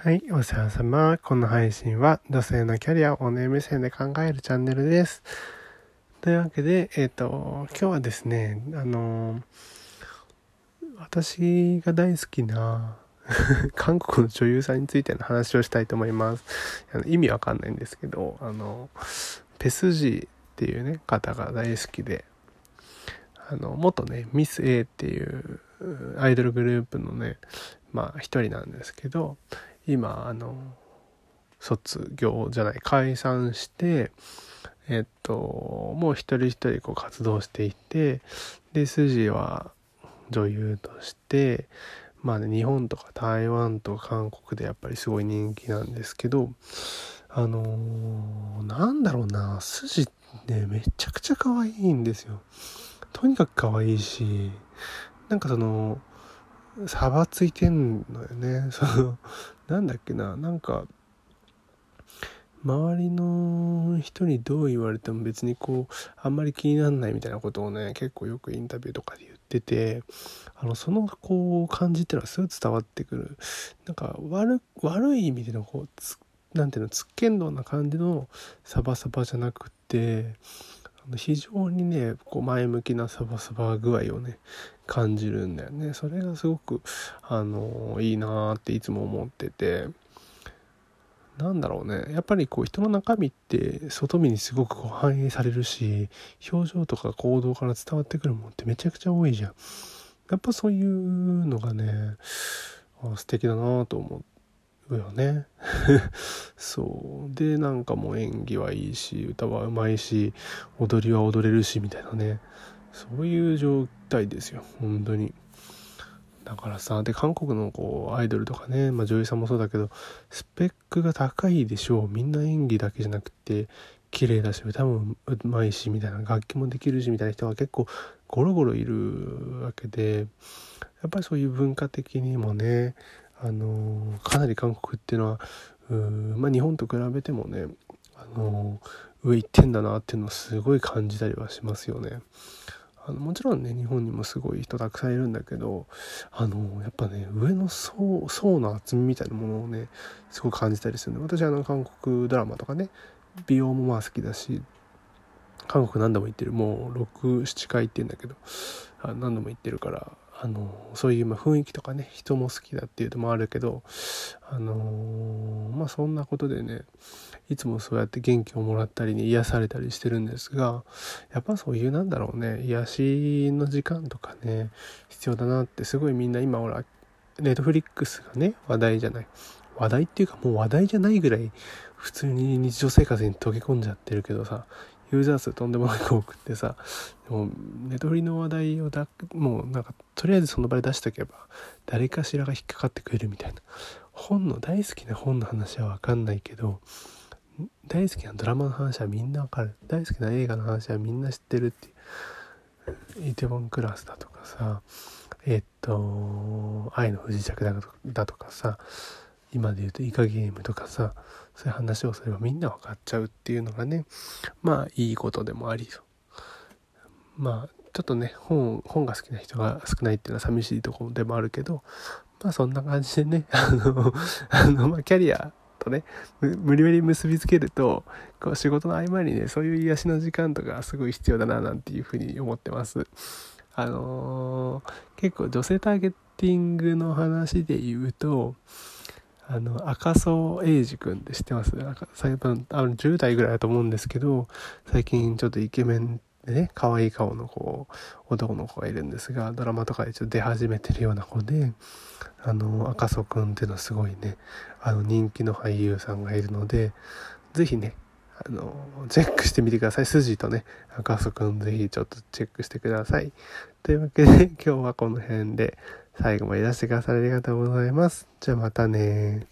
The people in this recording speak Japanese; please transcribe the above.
はい、お世話様。この配信は女性のキャリアをお目線で考えるチャンネルです。というわけで、えっ、と、今日はですね、あの、私が大好きな 韓国の女優さんについての話をしたいと思います。あの意味わかんないんですけど、あの、ペスジーっていうね、方が大好きで、あの、元ね、ミス A っていうアイドルグループのね、まあ一人なんですけど、今あの卒業じゃない解散してえっともう一人一人こう活動していてで筋は女優としてまあね日本とか台湾とか韓国でやっぱりすごい人気なんですけどあのー、なんだろうな筋ねめちゃくちゃ可愛いんですよ。とにかく可愛いしなんかその差ばついてんのよね。そのなんだっけななんか周りの人にどう言われても別にこうあんまり気にならないみたいなことをね結構よくインタビューとかで言っててあのそのこう感じっていうのはすごい伝わってくる。なんか悪悪い意味でのこうつなんていうのつっけんどんな感じのサバサバじゃなくって非常にねこう前向きなサバサバ具合をね感じるんだよね。それがすごくあのいいなっていつも思ってて。なんだろうね。やっぱりこう人の中身って外見にすごくこう反映されるし表情とか行動から伝わってくるもんってめちゃくちゃ多いじゃん。やっぱそういうのがね素敵だなと思うよね。そう。でなんかもう演技はいいし歌はうまいし踊りは踊れるしみたいなね。そういう状態ですよ。本当に。だからさで韓国のこうアイドルとかね、まあ、女優さんもそうだけどスペックが高いでしょう。みんな演技だけじゃなくて綺麗だし歌もうまいしみたいな楽器もできるしみたいな人が結構ゴロゴロいるわけでやっぱりそういう文化的にもねあのかなり韓国っていうのはうまあ、日本と比べてもねあの上行ってんだなっていうのをすごい感じたりはしますよね。あのもちろんね日本にもすごい人たくさんいるんだけどあのやっぱね上の層層の厚みみたいなものをねすごく感じたりするんで私あの韓国ドラマとかね美容もまあ好きだし韓国何度も行ってるもう67回行ってんだけど何度も行ってるからあのそういうま雰囲気とかね人も好きだっていうのもあるけどあのー、まあそんなことでねいつもそうやって元気をもらったりに癒されたりしてるんですがやっぱそういうなんだろうね癒しの時間とかね必要だなってすごいみんな今ほらネットフリックスがね話題じゃない話題っていうかもう話題じゃないぐらい普通に日常生活に溶け込んじゃってるけどさユーザー数とんでもなく多くってさでもネトフリの話題をだもうなんかとりあえずその場で出しとけば誰かしらが引っかかってくれるみたいな。本の大好きな本の話は分かんないけど大好きなドラマの話はみんな分かる。大好きな映画の話はみんな知ってるっていうイテウォンクラスだとかさえっと愛の不時着だとかさ今で言うとイカゲームとかさそういう話をすればみんな分かっちゃうっていうのがねまあいいことでもありまあちょっとね本本が好きな人が少ないっていうのは寂しいところでもあるけどまあそんな感じでね あのあの、まあ、キャリアとね無理やり結びつけるとこう仕事の合間にねそういう癒しの時間とかすごい必要だななんていうふうに思ってます。あのー、結構女性ターゲッティングの話で言うとあの赤楚衛二君って知ってます？最分あの10代ぐらいだと思うんですけど最近ちょっとイケメンでね可愛い顔のこう男の子がいるんですがドラマとかでちょっと出始めてるような子であの赤楚君っていうのはすごいねあの人気の俳優さんがいるので是非ねあのチェックしてみてください。筋とね赤楚君是非ちょっとチェックしてください。というわけで今日はこの辺で。最後までいらしてくださりありがとうございます。じゃあまたね